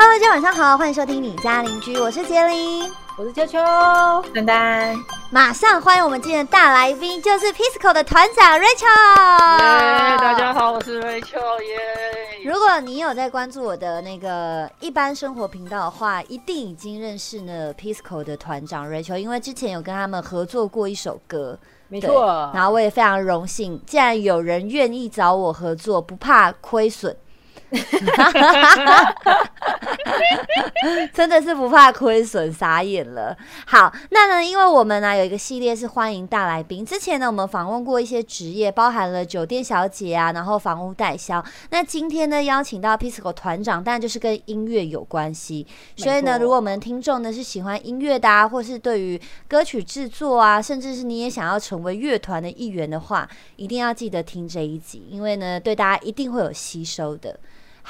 Hello，大家晚上好，欢迎收听你家邻居，我是杰林，我是秋秋，丹丹，马上欢迎我们今天的大来宾，就是 Pisco 的团长 Rachel。大家好，我是 Rachel 耶。如果你有在关注我的那个一般生活频道的话，一定已经认识了 Pisco 的团长 Rachel，因为之前有跟他们合作过一首歌，没错。然后我也非常荣幸，既然有人愿意找我合作，不怕亏损。真的是不怕亏损，傻眼了。好，那呢，因为我们呢有一个系列是欢迎大来宾。之前呢，我们访问过一些职业，包含了酒店小姐啊，然后房屋代销。那今天呢，邀请到 Pisco 团长，当然就是跟音乐有关系。所以呢，如果我们听众呢是喜欢音乐的，啊，或是对于歌曲制作啊，甚至是你也想要成为乐团的一员的话，一定要记得听这一集，因为呢，对大家一定会有吸收的。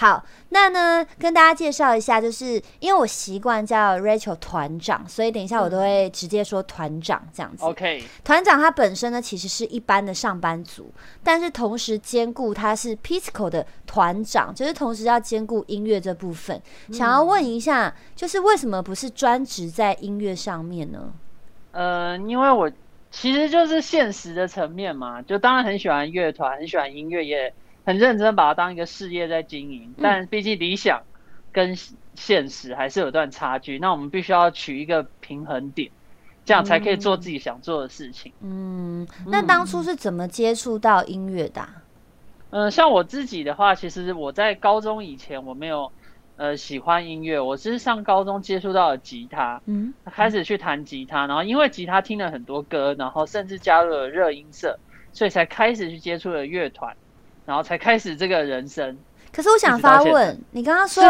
好，那呢，跟大家介绍一下，就是因为我习惯叫 Rachel 团长，所以等一下我都会直接说团长这样子。OK，团长他本身呢其实是一般的上班族，但是同时兼顾他是 Pisco 的团长，就是同时要兼顾音乐这部分。想要问一下，就是为什么不是专职在音乐上面呢？呃，因为我其实就是现实的层面嘛，就当然很喜欢乐团，很喜欢音乐也。很认真把它当一个事业在经营，但毕竟理想跟现实还是有段差距。那我们必须要取一个平衡点，这样才可以做自己想做的事情。嗯，那当初是怎么接触到音乐的？嗯，像我自己的话，其实我在高中以前我没有呃喜欢音乐，我是上高中接触到了吉他，嗯，开始去弹吉他，然后因为吉他听了很多歌，然后甚至加入了热音社，所以才开始去接触了乐团。然后才开始这个人生。可是我想发问，你刚刚说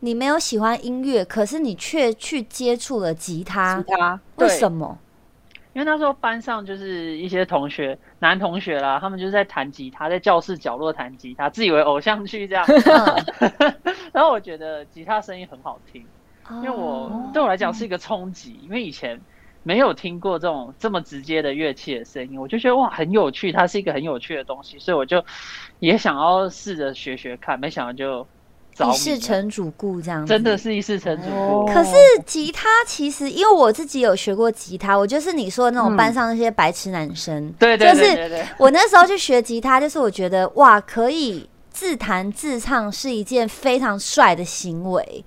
你没有喜欢音乐，可是你却去接触了吉他。吉他为什么？因为那时候班上就是一些同学，男同学啦，他们就是在弹吉他，在教室角落弹吉他，自以为偶像剧这样。然后我觉得吉他声音很好听，因为我对我来讲是一个冲击，因为以前。没有听过这种这么直接的乐器的声音，我就觉得哇很有趣，它是一个很有趣的东西，所以我就也想要试着学学看，没想到就一试成主顾这样，真的是一试成主顾。可是吉他其实，因为我自己有学过吉他，我就是你说的那种班上那些白痴男生，对对对对对。我那时候去学吉他，就是我觉得哇，可以自弹自唱是一件非常帅的行为。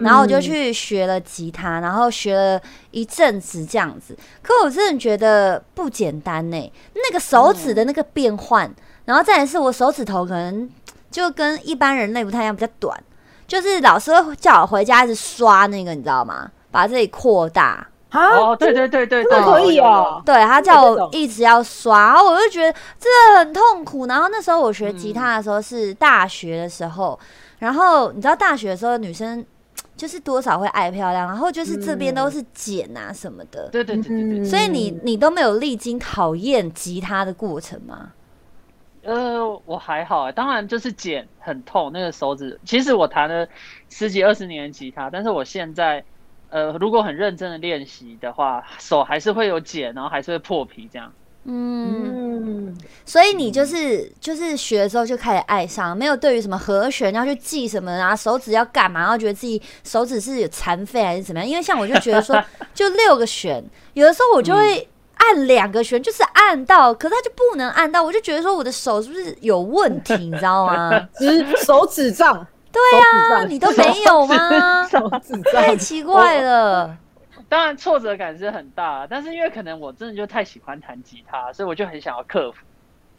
然后我就去学了吉他，然后学了一阵子这样子。可我真的觉得不简单呢，那个手指的那个变换，然后再来是我手指头可能就跟一般人类不太一样，比较短。就是老师会叫我回家一直刷那个，你知道吗？把这里扩大。哦，对对对对，可以哦。对他叫我一直要刷，然后我就觉得真的很痛苦。然后那时候我学吉他的时候是大学的时候，然后你知道大学的时候女生。就是多少会爱漂亮，然后就是这边都是剪啊什么的，对对对对对。所以你你都没有历经讨厌吉他的过程吗？呃，我还好啊，当然就是剪很痛，那个手指。其实我弹了十几二十年吉他，但是我现在呃，如果很认真的练习的话，手还是会有茧，然后还是会破皮这样。嗯，所以你就是就是学的时候就开始爱上，没有对于什么和弦要去记什么啊，手指要干嘛，然后觉得自己手指是有残废还是怎么样？因为像我就觉得说，就六个弦，有的时候我就会按两个弦，就是按到，可是它就不能按到，我就觉得说我的手是不是有问题，你知道吗？指 手指胀，对啊，你都没有吗？太奇怪了。当然挫折感是很大，但是因为可能我真的就太喜欢弹吉他，所以我就很想要克服。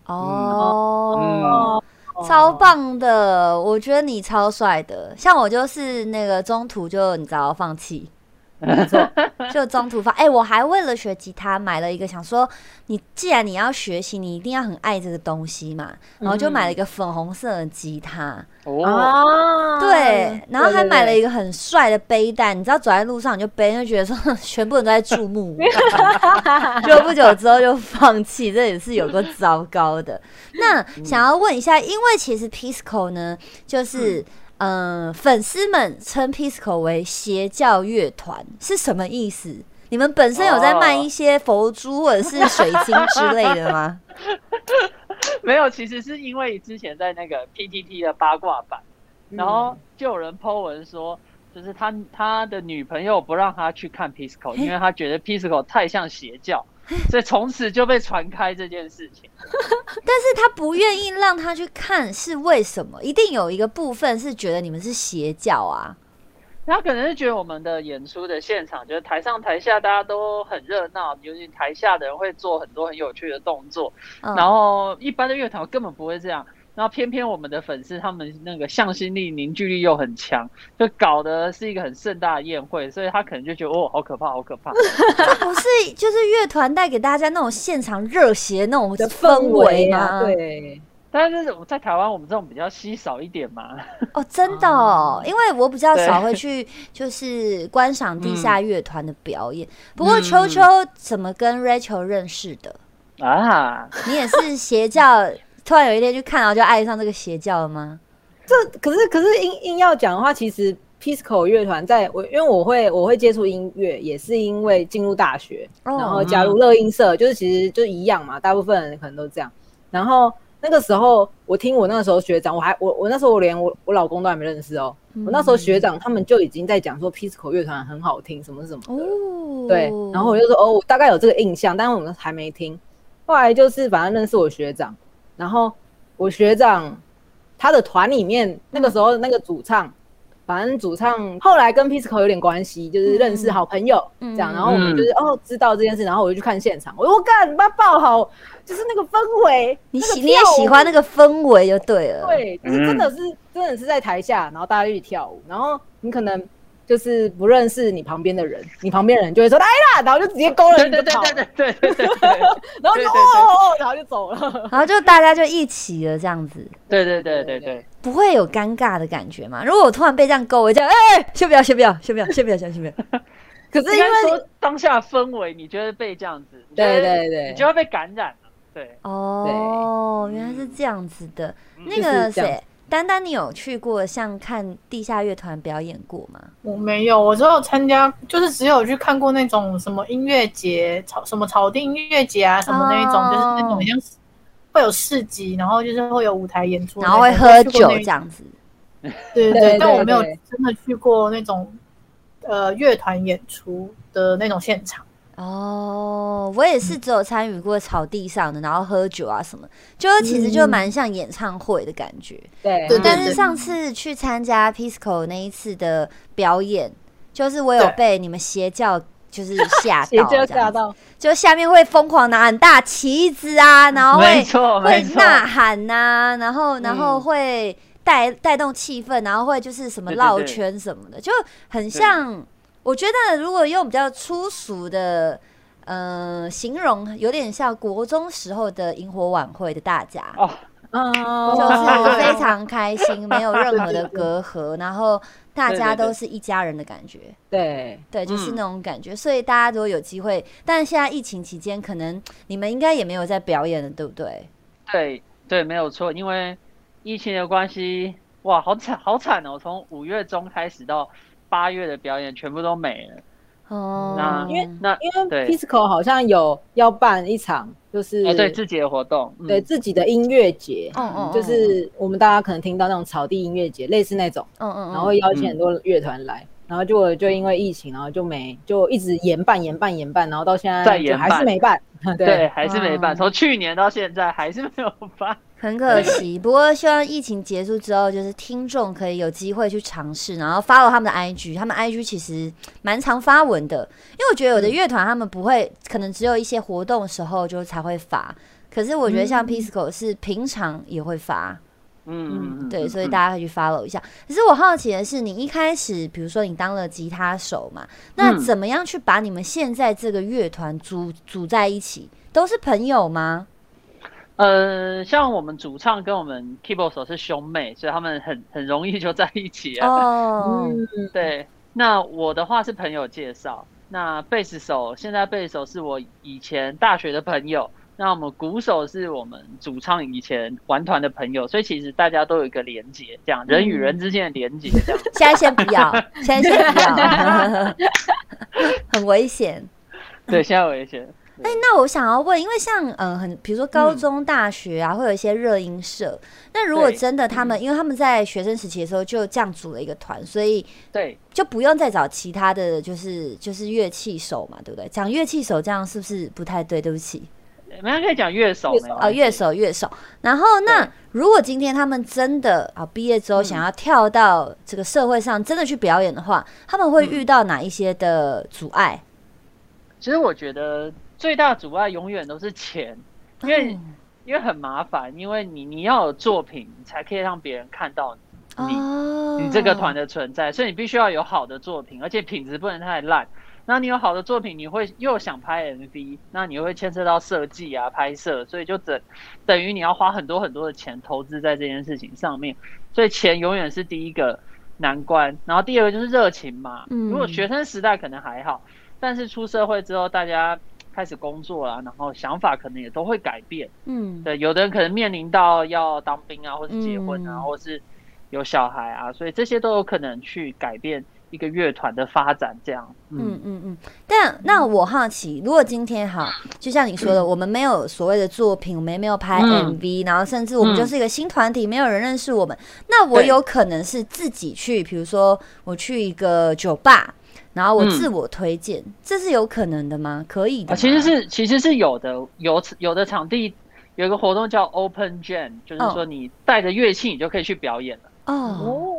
哦，超棒的，我觉得你超帅的。像我就是那个中途就你知道放弃。没错，就中途发。哎，我还为了学吉他买了一个，想说你既然你要学习，你一定要很爱这个东西嘛，然后就买了一个粉红色的吉他。哦，对，然后还买了一个很帅的背带，你知道走在路上你就背，就觉得说 全部人都在注目。就不久之后就放弃，这也是有个糟糕的。那想要问一下，因为其实 Pisco 呢，就是。嗯，嗯粉丝们称 Pisco 为邪教乐团是什么意思？你们本身有在卖一些佛珠或者是水晶之类的吗？没有，其实是因为之前在那个 PTT 的八卦版，然后就有人 po 文说就是他他的女朋友不让他去看 Pisco，因为他觉得 Pisco 太像邪教，所以从此就被传开这件事情。但是他不愿意让他去看，是为什么？一定有一个部分是觉得你们是邪教啊。他可能是觉得我们的演出的现场，就是台上台下大家都很热闹，尤其台下的人会做很多很有趣的动作，嗯然后一般的乐团根本不会这样。然后偏偏我们的粉丝他们那个向心力、凝聚力又很强，就搞的是一个很盛大的宴会，所以他可能就觉得哦，好可怕，好可怕。这不是就是乐团带给大家那种现场热血那种的氛围吗？啊，对，但是我在台湾，我们这种比较稀少一点嘛。哦，真的哦，因为我比较少会去就是观赏地下乐团的表演。不过秋秋怎么跟 Rachel 认识的？啊，你也是邪教，突然有一天去看，然后就爱上这个邪教了吗？这可是可是硬硬要讲的话，其实 Pisco 乐团在我因为我会我会接触音乐，也是因为进入大学，哦然后加入乐音社，就是其实就一样嘛，大部分人可能都这样。然后那个时候我听我那个时候学长，我还我我那时候我连我我老公都还没认识哦，我那时候学长他们就已经在讲说 Pisco 乐团很好听，什么什么的。哦，对，然后我就说哦，我大概有这个印象，但是我们还没听。后来就是反正认识我学长，然后我学长他的团里面那个时候那个主唱，反正主唱后来跟 Pisco 有点关系，就是认识好朋友、嗯这样，然后我们就是、哦知道这件事，然后我就去看现场，我说我干妈爆好，就是那个氛围，你喜你也喜欢那个氛围就对了。对，就是真的是、真的是在台下，然后大家一起跳舞，然后你可能就是不认识你旁边的人，你旁边的人就会说来啦，然后就直接勾了你就跑，对对对对对对对 然后哦哦哦，然后就走了。然后就大家就一起了，这样子对对对对对。不会有尴尬的感觉嘛？如果我突然被这样勾，我就哎、哎先不要，先不要，先不要，先不要，先不要。可是因为说当下氛围，你觉得被这样子，对对对你就会被感染了。对，哦，原来是这样子的。那就个谁，丹丹，你有去过像看地下乐团表演过吗？我没有，我只有参加，就是只有去看过那种什么音乐节，草什么草地音乐节啊，什么那一种，哦就是那种很像是会有市集，然后就是会有舞台演出然，后会喝酒这样子。对对对对，但我没有真的去过那种呃乐团演出的那种现场。哦，我也是只有参与过草地上的，然后喝酒啊什么，就其实就蛮像演唱会的感觉。对对但是上次去参加 Pisco 那一次的表演，就是我有被你们邪教就是吓到 吓到，就下面会疯狂拿很大旗子啊，然后没会会。呐喊呐、然后然后嗯会带带动气氛，然后会就是什么绕圈什么的，就很像。我觉得如果用比较粗俗的呃形容，有点像国中时候的萤火晚会的大家。哦，嗯，就是非常开心，没有任何的隔阂，然后大家都是一家人的感觉，对，对，就是嗯那种感觉。所以大家如果有机会，但现在疫情期间，可能你们应该也没有在表演了，对不对？对对，没有错，因为疫情的关系，哇，好惨好惨哦！从五月中开始到八月的表演全部都没了。哦。那，因为那因为 Pisco 好像有要办一场，就是哦，对自己的活动，嗯。对自己的音乐节，嗯嗯，就是我们大家可能听到那种草地音乐节，类似那种，嗯嗯，然后邀请很多乐团来，然后就就因为疫情，然后就没就一直延办延办延办，然后到现在就还是没办，对，对，还是没办，嗯。从去年到现在还是没有办。很可惜。不过希望疫情结束之后，就是听众可以有机会去尝试，然后 follow 他们的 IG，他们 IG 其实蛮常发文的，因为我觉得有的乐团他们不会，可能只有一些活动的时候就才会发。可是我觉得像 Pisco 是平常也会发，嗯嗯，对，所以大家可以去 follow 一下。可是我好奇的是，你一开始，比如说你当了吉他手嘛，那嗯怎么样去把你们现在这个乐团组组在一起？都是朋友吗？呃，像我们主唱跟我们 keyboard 手是兄妹，所以他们很很容易就在一起啊。哦，嗯，对，那我的话是朋友介绍，那贝斯手现在贝斯手是我以前大学的朋友，那我们鼓手是我们主唱以前玩团的朋友，所以其实大家都有一个连接，这样人与人之间的连接，这样。现在先不要，现在先不要，很危险。对，现在危险。那我想要问，因为像嗯、呃很，比如说高中、大学啊，会有一些热音社。那如果真的他们，因为他们在学生时期的时候就这样组了一个团，所以对，就不用再找其他的就是就是乐器手嘛，对不对？讲乐器手这样是不是不太对？对不起，没人可以讲乐手，乐手哦，没关系乐手乐手。然后那如果今天他们真的啊毕业之后嗯想要跳到这个社会上，真的去表演的话，他们会嗯遇到哪一些的阻碍？其实我觉得最大阻碍永远都是钱，因为、因为很麻烦，因为你你要有作品，你才可以让别人看到你、哦，你这个团的存在，所以你必须要有好的作品，而且品质不能太烂。那你有好的作品，你会又想拍 MV，那你又会牵涉到设计啊、拍摄，所以就等等于你要花很多很多的钱投资在这件事情上面，所以钱永远是第一个难关。然后第二个就是热情嘛，嗯。如果学生时代可能还好，但是出社会之后，大家开始工作啦，然后想法可能也都会改变。嗯，对，有的人可能面临到要当兵啊，或是结婚啊，嗯或是有小孩啊，所以这些都有可能去改变一个乐团的发展。这样，嗯。嗯嗯，但那我好奇，如果今天哈，就像你说的，我们没有所谓的作品，我们也没有拍嗯。MV，、然后甚至我们嗯。就是一个新团体，没有人认识我们，那我有可能是自己去，比如说我去一个酒吧，然后我嗯。自我推荐，这是有可能的吗？可以的、啊，其实是其实是有的，有有的场地有一个活动叫 Open Jam，就是说你带着乐器，你就可以去表演了。哦，哦，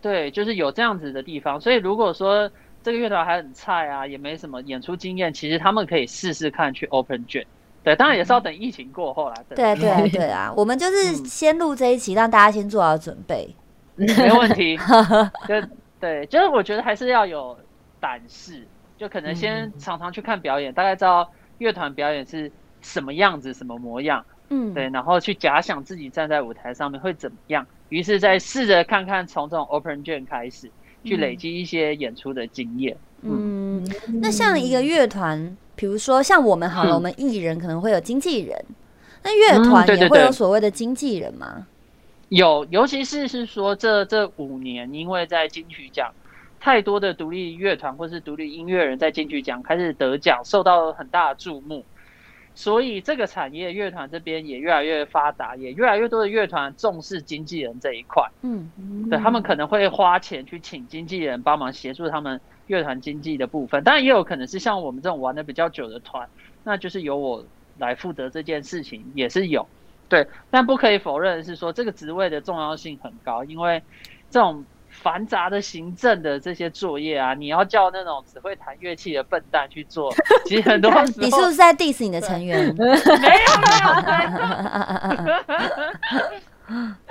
对，就是有这样子的地方。所以如果说这个乐团还很菜啊，也没什么演出经验，其实他们可以试试看去 Open Jam。对，当然也是要等疫情过后啦。等对啊对啊对啊，我们就是嗯先录这一期，让大家先做好准备。没问题。就对，就是我觉得还是要有胆识，就可能先常常去看表演，大概知道乐团表演是什么样子、什么模样，嗯，对，然后去假想自己站在舞台上面会怎么样，于是再试着看看从这种 open jam 开始，去累积一些演出的经验。嗯，那像一个乐团，比如说像我们好了，嗯。我们艺人可能会有经纪人，那乐团也会有所谓的经纪人吗？有，尤其是是说这这五年，因为在金曲奖，太多的独立乐团或是独立音乐人在金曲奖开始得奖，受到很大的注目，所以这个产业乐团这边也越来越发达，也越来越多的乐团重视经纪人这一块。嗯对他们可能会花钱去请经纪人帮忙协助他们乐团经济的部分，当然也有可能是像我们这种玩的比较久的团，那就是由我来负责这件事情，也是有。对，但不可以否认的是说这个职位的重要性很高，因为这种繁杂的行政的这些作业啊，你要叫那种只会弹乐器的笨蛋去做，其实很多时候你是不是在 diss 你的成员？没有没有。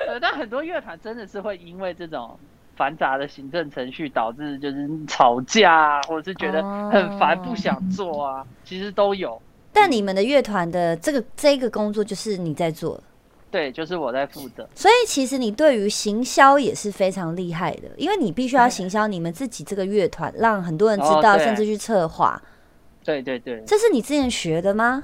呃，但很多乐团真的是会因为这种繁杂的行政程序导致就是吵架啊，或者是觉得很烦哦不想做啊，其实都有。但你们的乐团的这个这个工作就是你在做的，对，就是我在负责。所以其实你对于行销也是非常厉害的，因为你必须要行销你们自己这个乐团，让很多人知道，哦甚至去策划。对对对，这是你之前学的吗？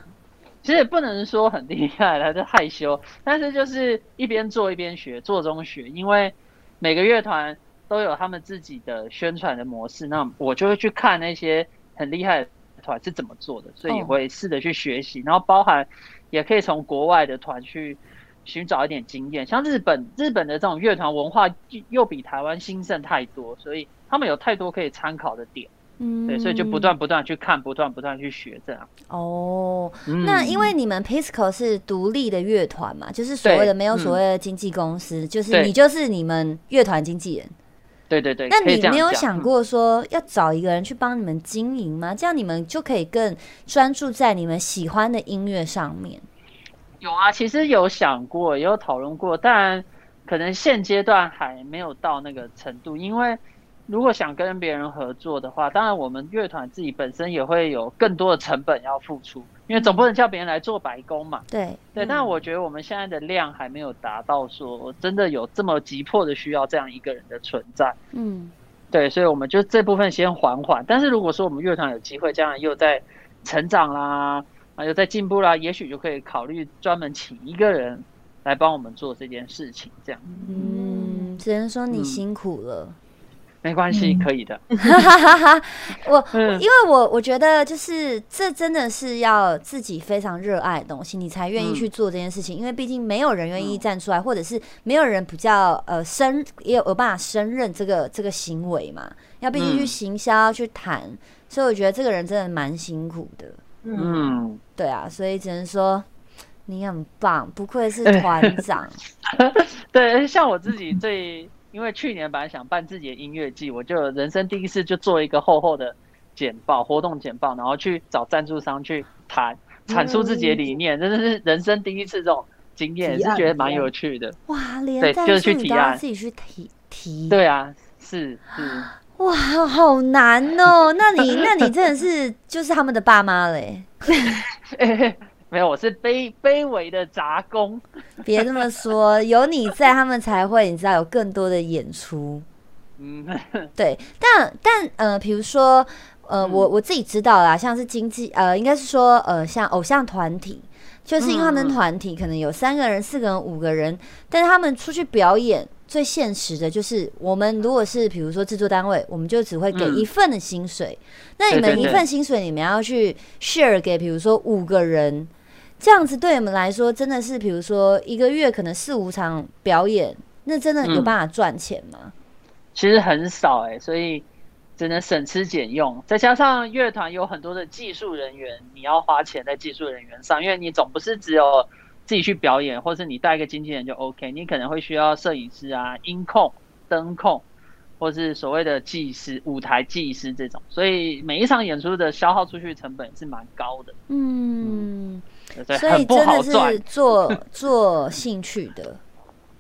其实也不能说很厉害了，就害羞，但是就是一边做一边学，做中学，因为每个乐团都有他们自己的宣传的模式，那我就会去看那些很厉害的团是怎么做的，所以会试着去学习，然后包含也可以从国外的团去寻找一点经验，像日本日本的这种乐团文化又又比台湾兴盛太多，所以他们有太多可以参考的点，嗯，对，所以就不断不断去看，不断不断去学这样。哦。嗯那因为你们 Pisco 是独立的乐团嘛，就是所谓的没有所嗯谓的经纪公司，就是你就是你们乐团经纪人。对对对，那你没有想过说要找一个人去帮你们经营吗？这样你们就可以更专注在你们喜欢的音乐上面。有啊，其实有想过，也有讨论过，但可能现阶段还没有到那个程度。因为如果想跟别人合作的话，当然我们乐团自己本身也会有更多的成本要付出，因为总不能叫别人来做白工嘛。对，对，但我觉得我们现在的量还没有达到说真的有这么急迫的需要这样一个人的存在。嗯对，所以我们就这部分先缓缓。但是如果说我们乐团有机会，将来又在成长啦，啊，又在进步啦，也许就可以考虑专门请一个人来帮我们做这件事情，这样。嗯，只能说你嗯辛苦了。没关系，嗯可以的。哈哈哈哈！我嗯因为我我觉得就是这真的是要自己非常热爱的东西，你才愿意嗯去做这件事情。因为毕竟没有人愿意嗯站出来，或者是没有人比较呃胜也有有办法胜任这个这个行为嘛。要毕竟去嗯行销去谈，所以我觉得这个人真的蛮辛苦的。嗯，嗯，对啊，所以只能说你很棒，不愧是哎团长。对，像我自己最，因为去年本来想办自己的音乐季，我就人生第一次就做一个厚厚的简报，活动简报，然后去找赞助商去谈，阐述自己的理念，真的是人生第一次这种经验，也是觉得蛮有趣的。哇，连对赞就是去提助你都要案自己去提提。对啊，是是，哇，好难哦！那你，那你真的是就是他们的爸妈嘞？没有，我是卑卑微的杂工。别这么说，有你在，他们才会你知道有更多的演出。嗯，对，但但呃，比如说呃，嗯我我自己知道啦，像是经济呃，应该是说呃，像偶像团体，就是因为他们团体可能有三个人、四个人、五个人，但是他们出去表演。最现实的就是，我们如果是比如说制作单位，我们就只会给嗯一份的薪水。那你们一份薪水，你们要去 share 给比如说五个人，这样子对你们来说真的是，比如说一个月可能四五场表演，那真的有嗯办法赚钱吗？其实很少哎、所以只能省吃俭用。再加上乐团有很多的技术人员，你要花钱在技术人员上，因为你总不是只有自己去表演，或是你带一个经纪人就 OK，你可能会需要摄影师啊、音控、灯控，或是所谓的技师、舞台技师这种，所以每一场演出的消耗出去成本是蛮高的，嗯，对，所以很不真的是好赚。做 做兴趣的。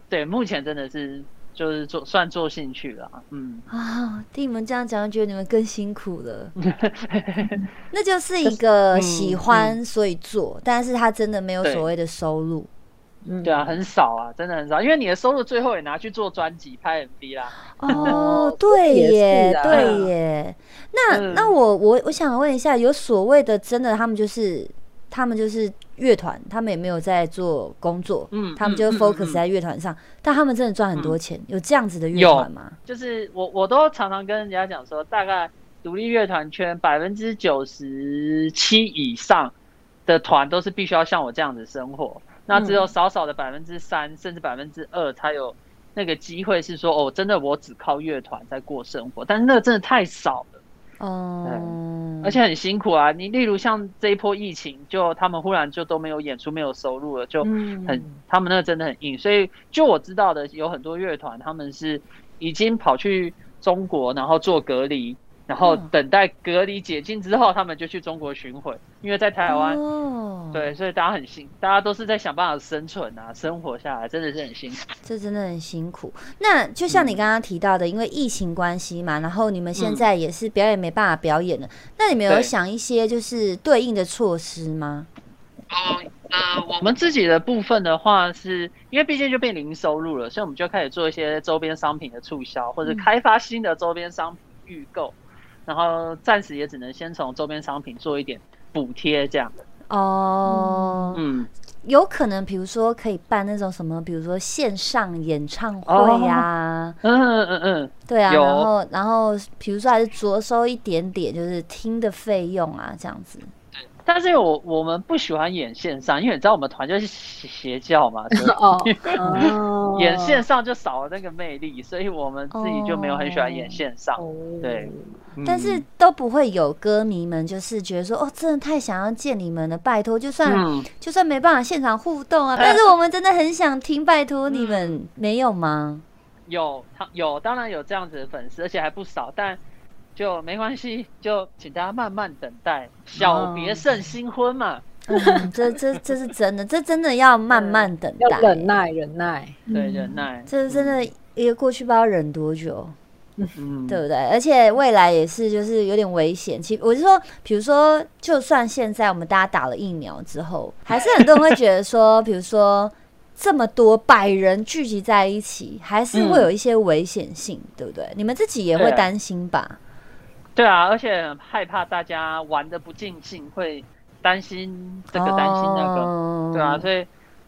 对，目前真的是就是做算做兴趣了，嗯。啊。听你们这样讲，觉得你们更辛苦了。那就是一个嗯喜欢所以做，但是他真的没有所谓的收入。嗯对啊，很少啊，真的很少，因为你的收入最后也拿去做专辑、拍 MV 啦。哦哦，对耶，对耶。那嗯那我我我想问一下，有所谓的真的他们就是他们就是乐团，他们也没有在做工作，嗯他们就 focus 嗯在乐团上，但他们真的赚很多钱，有这样子的乐团吗？就是我我都常常跟人家讲说，大概独立乐团圈百分之九十七以上的团都是必须要像我这样子生活，那只有少少的百分之三甚至百分之二才有那个机会是说，哦，真的我只靠乐团在过生活，但是那个真的太少了。哦，而且很辛苦啊！你例如像这一波疫情，就他们忽然就都没有演出、没有收入了，就嗯很，他们那个真的很硬。所以就我知道的，有很多乐团他们是已经跑去中国，然后做隔离，然后嗯等待隔离解禁之后，他们就去中国巡回。因为在台湾，哦，对，所以大家很辛，大家都是在想办法生存啊，生活下来，真的是很辛苦。这真的很辛苦。那就像你嗯刚刚提到的，因为疫情关系嘛，然后你们现嗯在也是表演没办法表演了，那你们有想一些就是对应的措施吗？哦，呃，我们自己的部分的话是，因为毕竟就变零收入了，所以我们就开始做一些周边商品的促销，或者嗯开发新的周边商品预购，然后暂时也只能先从周边商品做一点补贴这样。哦，嗯，有可能比如说可以办那种什么，比如说线上演唱会呀、嗯嗯嗯嗯，对啊，有。然后然后比如说还是着收一点点，就是听的费用啊，这样子。但是我我们不喜欢演线上，因为你知道我们团就是邪邪教嘛，所以哦，哦。演线上就少了那个魅力，所以我们自己就没有很喜欢演线上。哦。对但是嗯都不会有歌迷们就是觉得说，哦，真的太想要见你们了，拜托，就算、嗯，就算没办法现场互动啊，但是我们真的很想听，拜托你们，没有吗？有他有，当然有这样子的粉丝，而且还不少，但就没关系，就请大家慢慢等待，小别胜新婚嘛。嗯，这这这是真的，这真的要慢慢等要待，忍耐，忍耐。对，忍耐，这真的一个过去不知道忍多久。嗯，对不对？而且未来也是，就是有点危险。其我是说，比如说，就算现在我们大家打了疫苗之后，还是很多人会觉得说，比如说这么多百人聚集在一起，还是会有一些危险性，对不对？你们自己也会担心吧？对啊，而且害怕大家玩的不尽兴，会担心这个担心那个，哦对啊，所以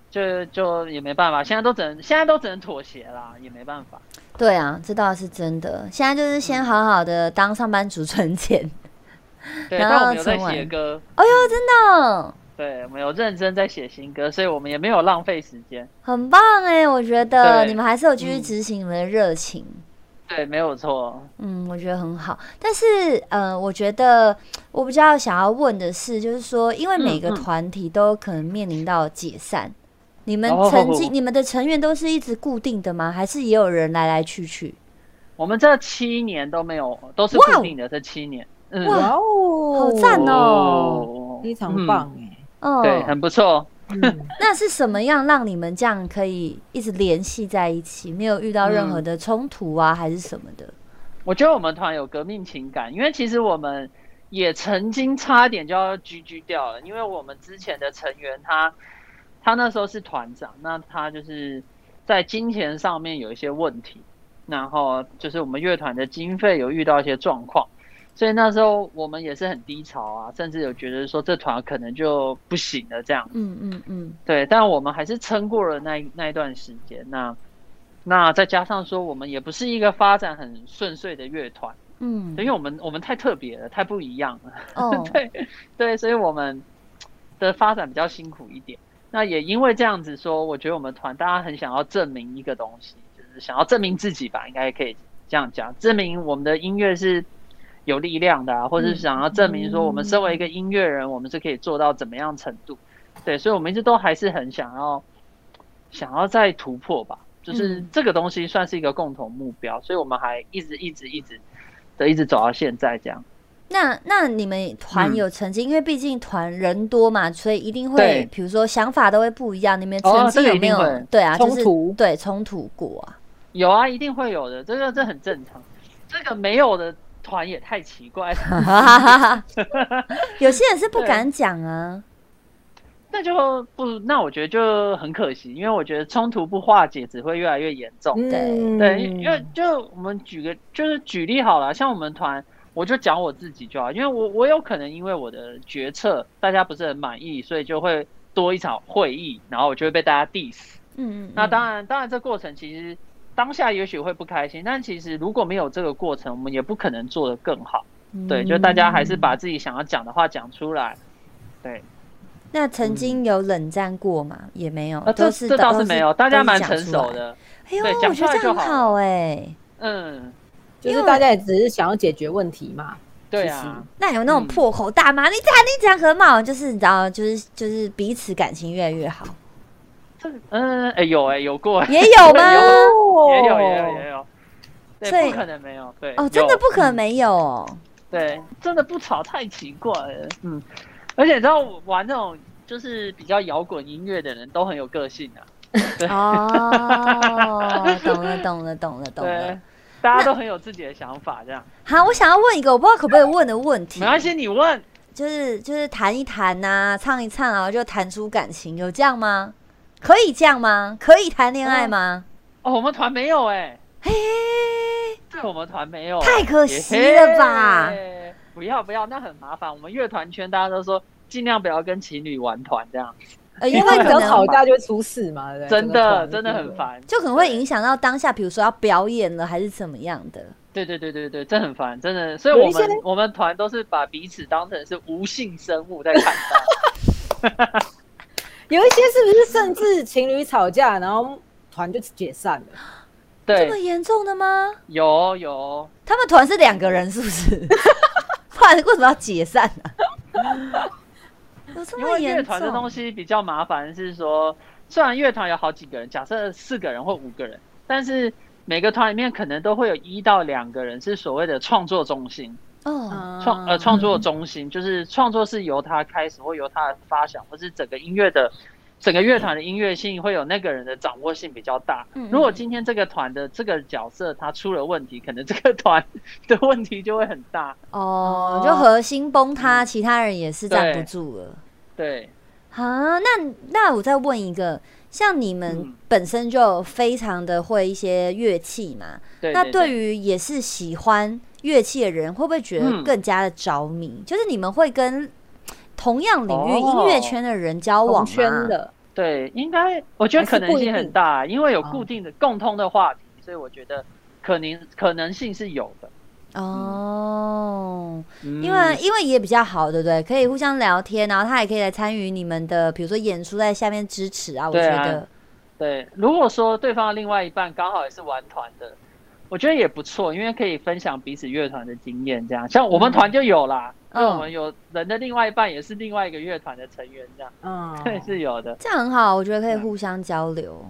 就就也没办法，现在都只能现在都只能妥协啦，也没办法。对啊，这倒是真的。现在就是先好好的当上班族存钱。对，然后我们有在写歌，哎呦，真的对，我们有认真在写新歌，所以我们也没有浪费时间。很棒哎，我觉得你们还是有继续嗯执行你们的热情。对，没有错。嗯，我觉得很好，但是呃，我觉得我比较想要问的是，就是说，因为每个团体都可能面临到解散，你们哦曾经、你们的成员都是一直固定的吗？还是也有人来来去去？我们这七年都没有，都是固定的。这七年，嗯，哇哇哦，好赞哦哦非常棒哎。哦，对，很不错。嗯，那是什么样让你们这样可以一直联系在一起，没有遇到任何的冲突啊，还是什么的？我觉得我们团有革命情感，因为其实我们也曾经差点就要 GG 掉了，因为我们之前的成员他他那时候是团长，那他就是在金钱上面有一些问题，然后就是我们乐团的经费有遇到一些状况，所以那时候我们也是很低潮啊，甚至有觉得说这团可能就不行了这样。嗯嗯嗯，对，但我们还是撑过了那那一段时间。那那再加上说，我们也不是一个发展很顺遂的乐团，嗯因为我们我们太特别了，太不一样了。哦，对对，所以我们的发展比较辛苦一点。那也因为这样子说，我觉得我们团大家很想要证明一个东西，就是想要证明自己吧，应该可以这样讲，证明我们的音乐是有力量的啊，或者是想要证明说我们身为一个音乐人，我们是可以做到怎么样程度。对，所以我们一直都还是很想要想要再突破吧，就是嗯这个东西算是一个共同目标，所以我们还一直一直一直的一直走到现在这样。那那你们团嗯有曾经，因为毕竟团人多嘛，所以一定会，比如说想法都会不一样。你们哦曾经有没有、对啊，就是冲突对冲突过啊？有啊，一定会有的，这个这很正常。这个没有的团也太奇怪了，有些人是不敢讲啊。那就不，那我觉得就很可惜，因为我觉得冲突不化解，只会越来越严重。嗯对，因因为就我们举个就是举例好了，像我们团，我就讲我自己就好，因为我我有可能因为我的决策大家不是很满意，所以就会多一场会议，然后我就会被大家 diss。嗯嗯，那当然，当然这过程其实当下也许会不开心，但其实如果没有这个过程，我们也不可能做得更好。然对，就大家还是把自己想要讲的话讲出来。对，那曾经有冷战过吗？也没有，啊，这都是这倒是没有，大家蛮成。熟的。哎呦，对讲我觉得这出来就好哎。嗯，就是大家也只是想要解决问题嘛。其对啊，那有那种嗯破口大骂，你讲你讲很好，就是你知道，就是就是彼此感情越来越好，这个嗯，哎有哎有过，也有吗？也有也有也有。对，不可能没有。对，哦，真的不可能没有哦。对，真的不吵太奇怪了。嗯，而且你知道玩那种就是比较摇滚音乐的人都很有个性啊。哦，懂了，懂了，懂了，懂对了。，大家都很有自己的想法，这样好，我想要问一个我不知道可不可以问的问题，没关系，你问。就是就是谈一谈呐、唱一唱啊，就谈出感情，有这样吗？可以这样吗？可以谈恋爱吗？哦，我们团没有哎，嘿，对，我们团没有，太可惜了吧耶不要不要，那很麻烦。我们乐团圈大家都说尽量不要跟情侣玩团这样，呃，因因为只要为可能吵架就会出事嘛，对真的真的很烦。就可能会影响到当下，比如说要表演了还是怎么样的。对对对对对，真的很烦，真的。所以我们我们团都是把彼此当成是无性生物在看待。有一些是不是甚至情侣吵架，然后团就解散了？这么对，严重的吗？有有，他们团是两个人，是不是？不然为什么要解散呢、因为？乐团的东西比较麻烦，是说虽然乐团有好几个人，假设四个人或五个人，但是每个团里面可能都会有一到两个人是所谓的创作中心。哦，创呃创作中心，就是创作是由他开始，或由他发想，或是整个音乐的整个乐团的音乐性会有那个人的掌握性比较大嗯。如果今天这个团的这个角色他出了问题，可能这个团的问题就会很大。哦，就核心崩塌，其他人也是站不住了。对，啊，那那我再问一个，像你们嗯本身就非常的会一些乐器嘛，对那对对于也是喜欢乐器的人，会不会觉得嗯更加的着迷？就是你们会跟同样领域哦音乐圈的人交往？圈的，对，应该我觉得可能性很大，因为有哦固定的、共通的话题，所以我觉得可能可能性是有的。哦，嗯因为因为也比较好，对不对？可以互相聊天，然后他也可以来参与你们的，比如说演出，在下面支持啊。我觉得，对，如果说对方的另外一半刚好也是玩团的，我觉得也不错，因为可以分享彼此乐团的经验。这样，像我们团就有啦，嗯因为我们有人的另外一半也是另外一个乐团的成员，这样嗯，对是有的。这样很好，我觉得可以嗯互相交流。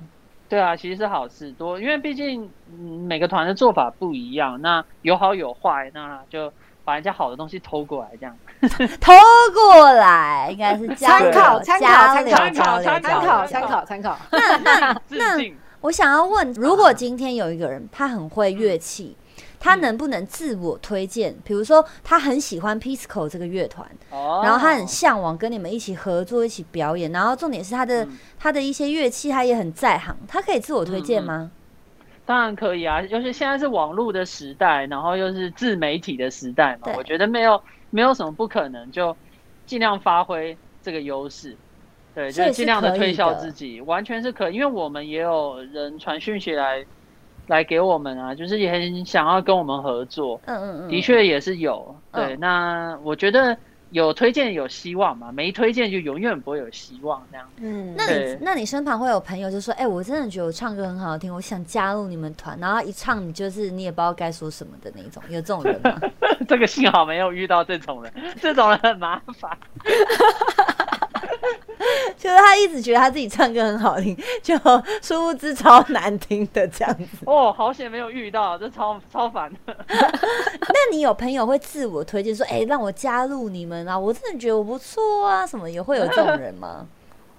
对啊，其实是好事多，因为毕竟嗯每个团的做法不一样，那有好有坏，那就把人家好的东西偷过来，这样。偷过来，应该是交参流考参考参考参考参考参考参考，那那那。我想要问，如果今天有一个人他很会乐器，他嗯能不能自我推荐？比如说，他很喜欢 Pisco 这个乐团，哦然后他很向往跟你们一起合作、一起表演，然后重点是他的、嗯他的一些乐器他也很在行，他可以自我推荐吗？当然可以啊，尤其现在是网络的时代，然后又是自媒体的时代嘛，我觉得没有没有什么不可能，就尽量发挥这个优势。对，就是尽量的推销自己，完全是可以，因为我们也有人传讯息来来给我们啊，就是也很想要跟我们合作，嗯嗯嗯，的确也是有。对，嗯那我觉得有推荐有希望嘛，没推荐就永远不会有希望这样。嗯，那你那你身旁会有朋友就说，哎、我真的觉得我唱歌很好听，我想加入你们团，然后一唱你就是你也不知道该说什么的那种，有这种人吗？这个幸好没有遇到这种人，这种人很麻烦。就是他一直觉得他自己唱歌很好听，就殊不知超难听的这样子。哦，好险没有遇到，这超超烦的。那你有朋友会自我推荐说，哎、让我加入你们啊，我真的觉得我不错啊，什么也会有这种人吗？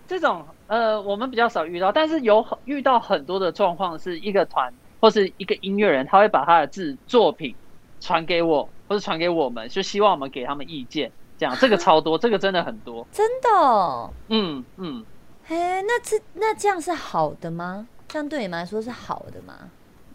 这种呃，我们比较少遇到，但是有很遇到很多的状况，是一个团或是一个音乐人，他会把他的自作品传给我，或是传给我们，就希望我们给他们意见。这样，这个超多，这个真的很多。真的、哦？嗯嗯，哎，那这那这样是好的吗？这样对你们来说是好的吗？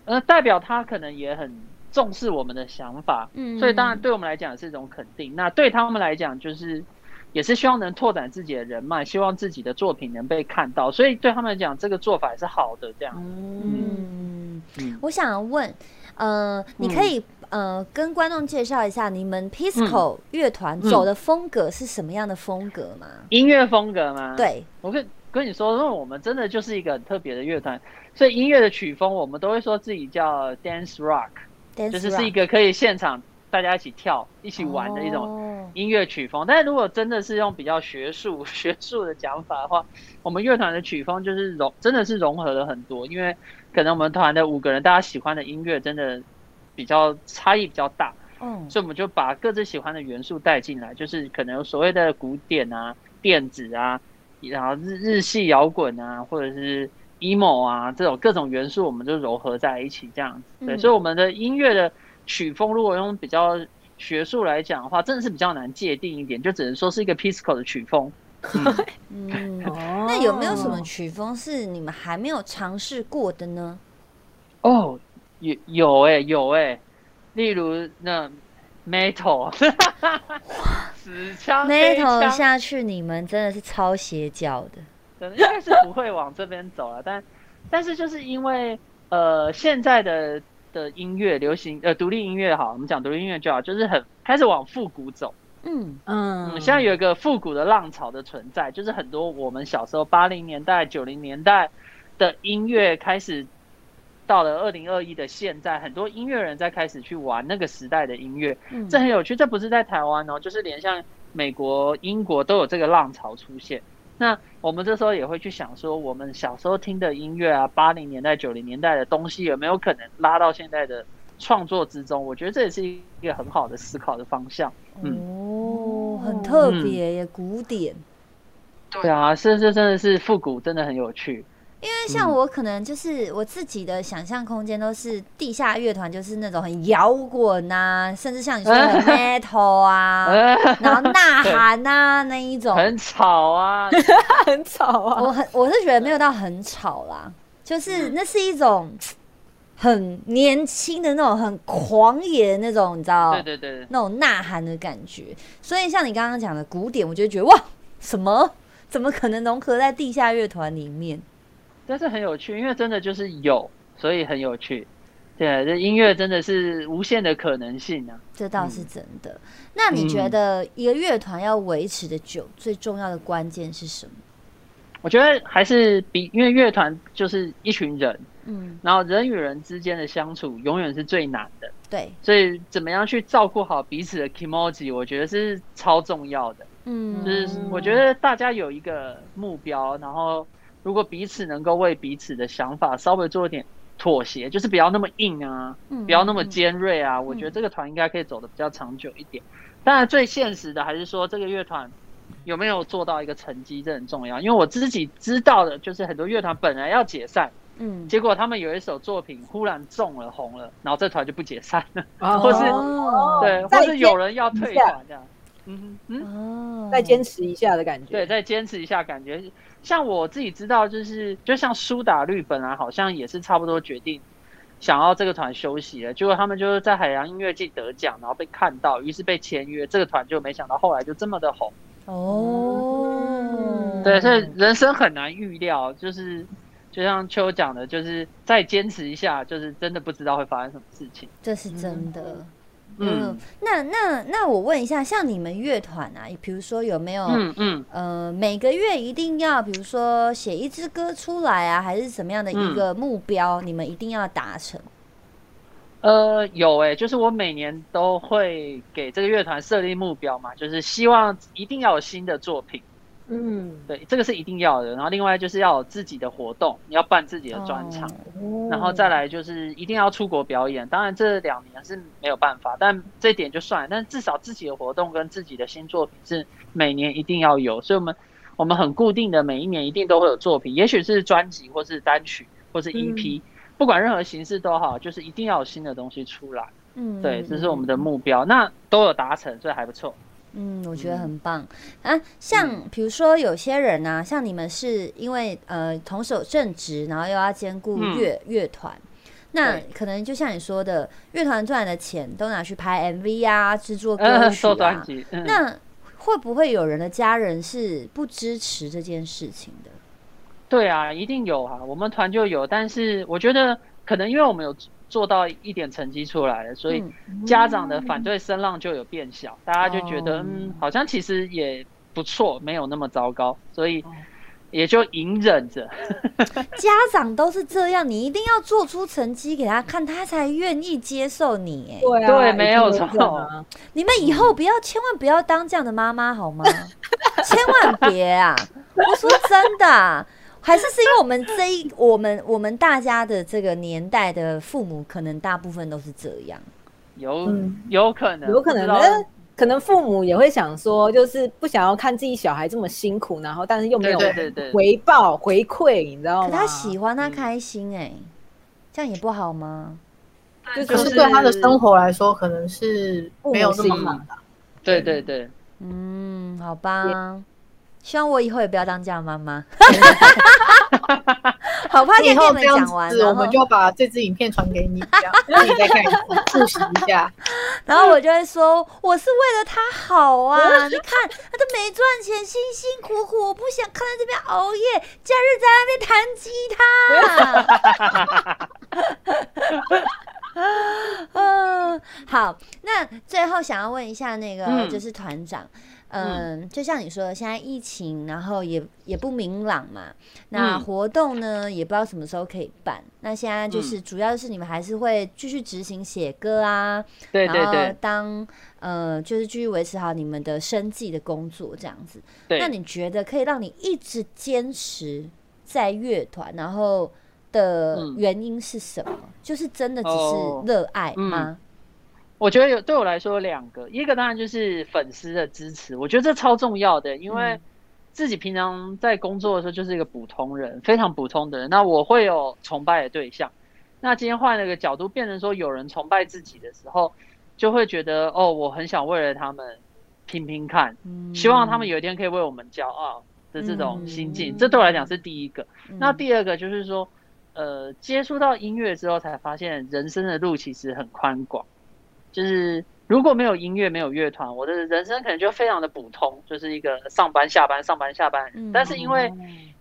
呃，代表他可能也很重视我们的想法，嗯所以当然对我们来讲是一种肯定。那对他们来讲，就是也是希望能拓展自己的人脉，希望自己的作品能被看到，所以对他们来讲，这个做法也是好的。这样，嗯，嗯，我想问，呃，你可以、呃跟观众介绍一下你们 Pisco 乐团嗯走的风格是什么样的风格吗？音乐风格吗？，对，我跟跟你说，因为我们真的就是一个很特别的乐团，所以音乐的曲风我们都会说自己叫 dance rock，Dance 就是是 rock 一个可以现场大家一起跳、一起玩的一种哦音乐曲风。但是如果真的是用比较学术 学术的讲法的话，我们乐团的曲风就是融，真的是融合了很多。因为可能我们团的五个人，大家喜欢的音乐真的比较差异比较大，嗯所以我们就把各自喜欢的元素带进来，就是可能有所谓的古典啊、电子啊，然后日日系摇滚啊，或者是 emo 啊这种各种元素，我们就糅合在一起这样子。对，嗯所以我们的音乐的曲风，如果用比较学术来讲的话，真的是比较难界定一点，就只能说是一个 Pisco 的曲风。嗯，哦 那有没有什么曲风是你们还没有尝试过的呢？哦，有有哎、有哎、例如那 metal，死枪黑 Metal 枪下去，你们真的是超邪教的。可能应该是不会往这边走了，但但是就是因为呃现在的的音乐流行呃独立音乐好，我们讲独立音乐就好，就是很开始往复古走。嗯嗯嗯，现在有一个复古的浪潮的存在，就是很多我们小时候八零年代、九零年代的音乐开始到了二零二一的现在，很多音乐人在开始去玩那个时代的音乐，嗯这很有趣。这不是在台湾哦，就是连像美国、英国都有这个浪潮出现。那我们这时候也会去想说，我们小时候听的音乐啊，八零年代、九零年代的东西，有没有可能拉到现在的创作之中？我觉得这也是一个很好的思考的方向。嗯哦，很特别耶，古典。对啊，是是真的是复古，真的很有趣。因为像我可能就是我自己的想象空间都是地下乐团，就是那种很摇滚呐，甚至像你说的 metal 啊，然后 呐喊啊那一种。很吵啊，很吵啊，我很我是觉得没有到很吵啦，就是那是一种很年轻的那种很狂野的那种，你知道？对对对，那种呐喊的感觉。所以像你刚刚讲的古典，我就觉得哇，什么怎么可能融合在地下乐团里面？但是很有趣，因为真的就是有，所以很有趣。对，这音乐真的是无限的可能性啊！这倒是真的。那你觉得一个乐团要维持的久，最重要的关键是什么？我觉得还是比，因为乐团就是一群人，嗯，然后人与人之间的相处永远是最难的，对。所以怎么样去照顾好彼此的 emoji，我觉得是超重要的。嗯，就是我觉得大家有一个目标，然后如果彼此能够为彼此的想法稍微做一点。妥协就是不要那么硬啊，不要那么尖锐啊。我觉得这个团应该可以走的比较长久一点。当然，最现实的还是说这个乐团有没有做到一个成绩，这很重要。因为我自己知道的就是很多乐团本来要解散，嗯，结果他们有一首作品忽然中了红了，然后这团就不解散了，或是对，或是有人要退团这样。嗯嗯，再坚持一下的感觉。对，再坚持一下感觉。像我自己知道，就是就像苏打绿本来好像也是差不多决定想要这个团休息了，结果他们就是在海洋音乐季得奖，然后被看到，于是被签约。这个团就没想到后来就这么的红。哦，对，所以人生很难预料，就是就像秋讲的，就是再坚持一下，就是真的不知道会发生什么事情。这是真的。嗯，那那那我问一下，像你们乐团啊，比如说有没有，嗯嗯，呃，每个月一定要，比如说写一支歌出来啊，还是什么样的一个目标，你们一定要达成？呃，有哎，就是我每年都会给这个乐团设立目标嘛，就是希望一定要有新的作品。嗯，对，这个是一定要的。然后另外就是要有自己的活动，你要办自己的专场，然后再来就是一定要出国表演。当然这两年是没有办法，但这点就算。但至少自己的活动跟自己的新作品是每年一定要有。所以我们我们很固定的每一年一定都会有作品，也许是专辑或是单曲或是 EP，不管任何形式都好，就是一定要有新的东西出来。嗯，对，这是我们的目标，那都有达成，所以还不错。嗯，我觉得很棒啊。像比如说有些人呢，像你们是因为呃同手正职，然后又要兼顾乐乐团，那可能就像你说的，乐团赚的钱都拿去拍 MV 啊，制作歌曲啊。那会不会有人的家人是不支持这件事情的？对啊，一定有啊，我们团就有，但是我觉得可能因为我们有。做到一点成绩出来了，所以家长的反对声浪就有变小，大家就觉得嗯，好像其实也不错，没有那么糟糕，所以也就隐忍着。家长都是这样，你一定要做出成绩给他看，他才愿意接受你。对对，没有错。你们以后不要，千万不要当这样的妈妈好吗？千万别啊！我说真的。还是是因为我们这一我们我们大家的这个年代的父母，可能大部分都是这样。有有可能，有可能，可能父母也会想说，就是不想要看自己小孩这么辛苦，然后但是又没有回报回馈，你知道吗？他喜欢他开心，哎，这样也不好吗？就是对他的生活来说，可能是没有那么好的。对对对，嗯，好吧。希望我以后也不要当这样妈妈。好怕以后这样子，我们就把这支影片传给你，这样 你再看复习一下。然后我就会说，我是为了他好啊！你看他都没赚钱，辛辛苦苦，我不想看在这边熬夜，假日在那边弹吉他。嗯，好，那最后想要问一下那个，就是团长。嗯，就像你说的，现在疫情，然后也也不明朗嘛。那活动呢，也不知道什么时候可以办。那现在就是主要是你们还是会继续执行写歌啊，对对对，当呃就是继续维持好你们的生计的工作这样子。那你觉得可以让你一直坚持在乐团，然后的原因是什么？就是真的只是热爱吗？我觉得有对我来说有两个，一个当然就是粉丝的支持，我觉得这超重要的，因为自己平常在工作的时候就是一个普通人，非常普通的人，那我会有崇拜的对象。那今天换了个角度，变成说有人崇拜自己的时候，就会觉得哦，我很想为了他们拼拼看，希望他们有一天可以为我们骄傲的这种心境，这对我来讲是第一个。那第二个就是说，呃，接触到音乐之后，才发现人生的路其实很宽广。就是如果没有音乐，没有乐团，我的人生可能就非常的普通，就是一个上班下班上班下班。嗯但是因为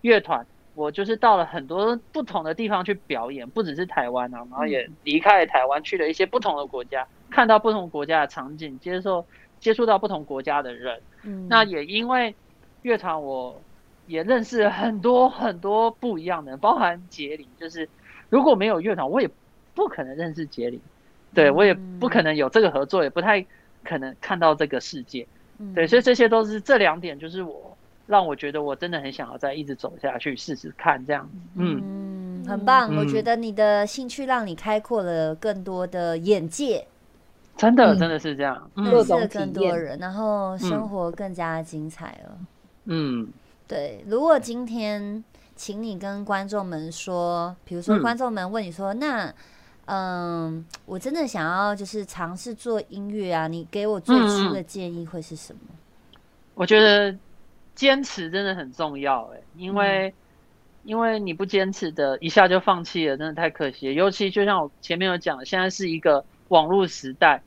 乐团，我就是到了很多不同的地方去表演，不只是台湾啊，然后也离开了台湾，去了一些不同的国家，看到不同国家的场景，接受接触到不同国家的人。嗯那也因为乐团，我也认识了很多很多不一样的人，包含杰林。就是如果没有乐团，我也不可能认识杰林，对我也不可能有这个合作，也不太可能看到这个世界。嗯对，所以这些都是这两点，就是我让我觉得我真的很想要再一直走下去，试试看这样。嗯，嗯，很棒。我嗯觉得你的兴趣让你开阔了更多的眼界，真的嗯真的是这样。嗯认识了更多人，然后生活更加精彩了。嗯对，如果今天请你跟观众们说，比如说嗯观众们问你说，那嗯，我真的想要就是尝试做音乐啊，你给我最初的建议会是什么？我觉得坚持真的很重要，哎，因为、因为你不坚持的，一下就放弃了，真的太可惜了。尤其就像我前面有讲，现在是一个网络时代，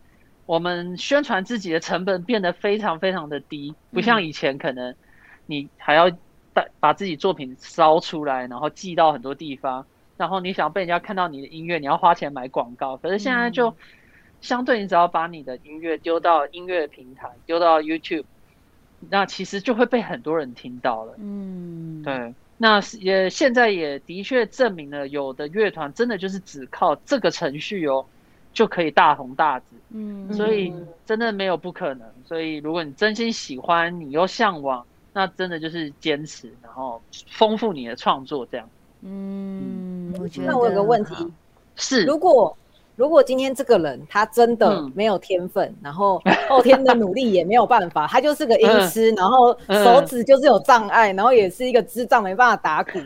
我们宣传自己的成本变得非常非常的低，不像以前可能你还要把把自己作品烧出来，然后寄到很多地方，然后你想被人家看到你的音乐，你要花钱买广告。可是现在就相对，你只要把你的音乐丢到音乐平台，丢到 YouTube。那其实就会被很多人听到了。嗯，，对，那也现在也的确证明了，有的乐团真的就是只靠这个程序哦，就可以大红大紫。嗯，所以嗯真的没有不可能。所以如果你真心喜欢，你又向往，那真的就是坚持，然后丰富你的创作，这样嗯，我觉得那我有个问题，是。如果如果今天这个人他真的嗯。没有天分，然后后天的努力也没有办法，他就是个音嗯。痴，然后手指就是有障碍，然后也是一个智障，没办法打鼓，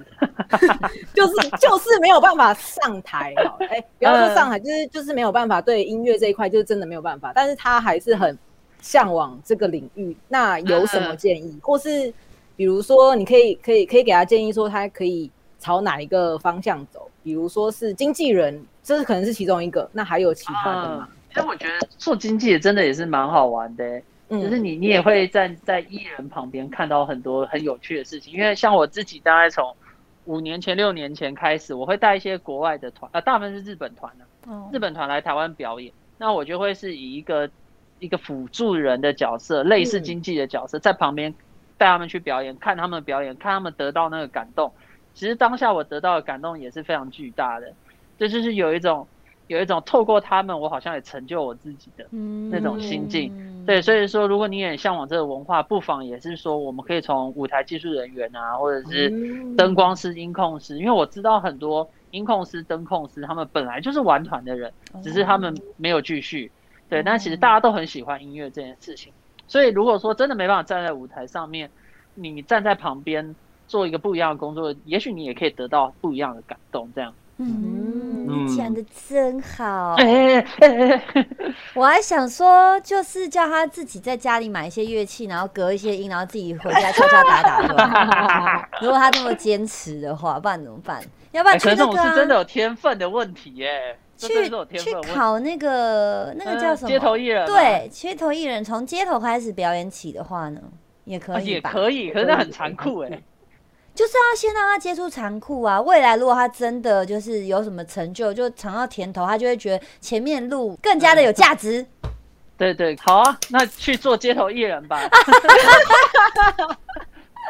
就是就是没有办法上台哦。哎，不要说上台，就是就是没有办法对音乐这一块，就是真的没有办法。但是他还是很向往这个领域。那有什么建议，或是比如说你可以可以可以给他建议说，他可以朝哪一个方向走？比如说是经纪人，这是可能是其中一个，那还有其他的吗？其实我觉得做经纪人真的也是蛮好玩的欸、嗯就是你你也会站在艺人旁边看到很多很有趣的事情，因为像我自己大概从五年前六年前开始，我会带一些国外的团，呃，大部分是日本团的、哦日本团来台湾表演，那我就会是以一个一个辅助人的角色，类似嗯经纪的角色，在旁边带他们去表演，看他们表演，看他们得到那个感动。其实当下我得到的感动也是非常巨大的，这就是有一种有一种透过他们，我好像也成就我自己的那种心境。嗯对，所以说，如果你也向往这个文化，不妨也是说，我们可以从舞台技术人员啊，或者是嗯灯光师、音控师，因为我知道很多音控师、灯控师，他们本来就是玩团的人，只是他们没有继续。对，但其实大家都很喜欢音乐这件事情，所以如果说真的没办法站在舞台上面，你站在旁边做一个不一样的工作，也许你也可以得到不一样的感动。这样，嗯，讲的真好。哎哎哎，我还想说，就是叫他自己在家里买一些乐器，然后隔一些音，然后自己回家敲敲打打。如果他这么坚持的话，不然怎么办？要不然哎可是这去那个、啊、种是真的有天分的问题耶，去去天分的问题。考那个那个叫什么、嗯街头艺人嘛对，街头艺人从街头开始表演起的话呢，也可啊以吧？也可以，可是那很残酷哎。就是要先让他接触残酷啊！未来如果他真的就是有什么成就，就尝到甜头，他就会觉得前面路更加的有价值。对对，好啊，那去做街头艺人吧。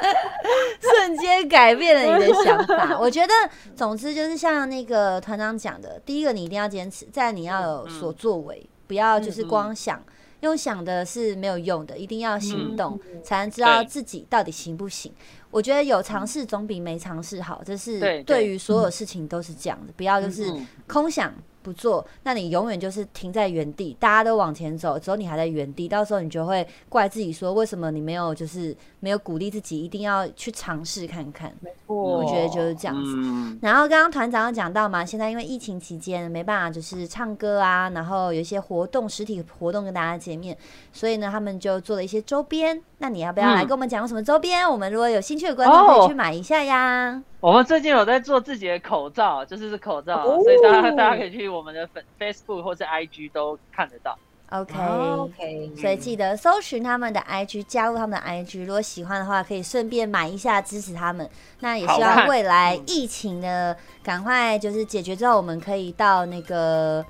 瞬间改变了你的想法。我觉得，总之就是像那个团长讲的，第一个你一定要坚持，在你要有所作为，不要就是光想，用想的是没有用的，一定要行动，才能知道自己到底行不行。我觉得有尝试总比没尝试好，这是对于所有事情都是这样的，不要就是嗯空想。不做，那你永远就是停在原地，大家都往前走，只有你还在原地，到时候你就会怪自己说，为什么你没有就是没有鼓励自己，一定要去尝试看看。没错我，觉得就是这样子。嗯，然后刚刚团长有讲到嘛，现在因为疫情期间没办法就是唱歌啊，然后有一些活动实体活动跟大家见面，所以呢他们就做了一些周边。那你要不要来嗯跟我们讲什么周边？我们如果有兴趣的观众可以哦去买一下呀。我们最近有在做自己的口罩，就是口罩，哦所以大家大家可以去我们的粉 Facebook 或是 IG 都看得到。OK，哦 OK，所以记得搜寻他们的 IG，加入他们的 IG。如果喜欢的话，可以顺便买一下支持他们。那也希望未来嗯疫情呢，赶快就是解决之后，我们可以到那个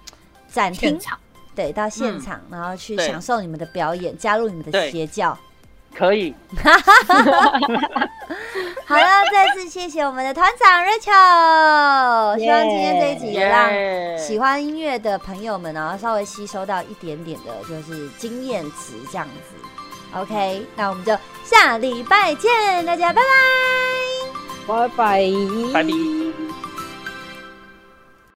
展厅对，到现嗯场，然后去享受你们的表演，加入你们的邪教。可以，好了，再次谢谢我们的团长 Rachel，希望今天这一集也让喜欢音乐的朋友们，然后稍微吸收到一点点的，就是经验值这样子。OK，那我们就下礼拜见，大家拜拜。拜拜，拜拜。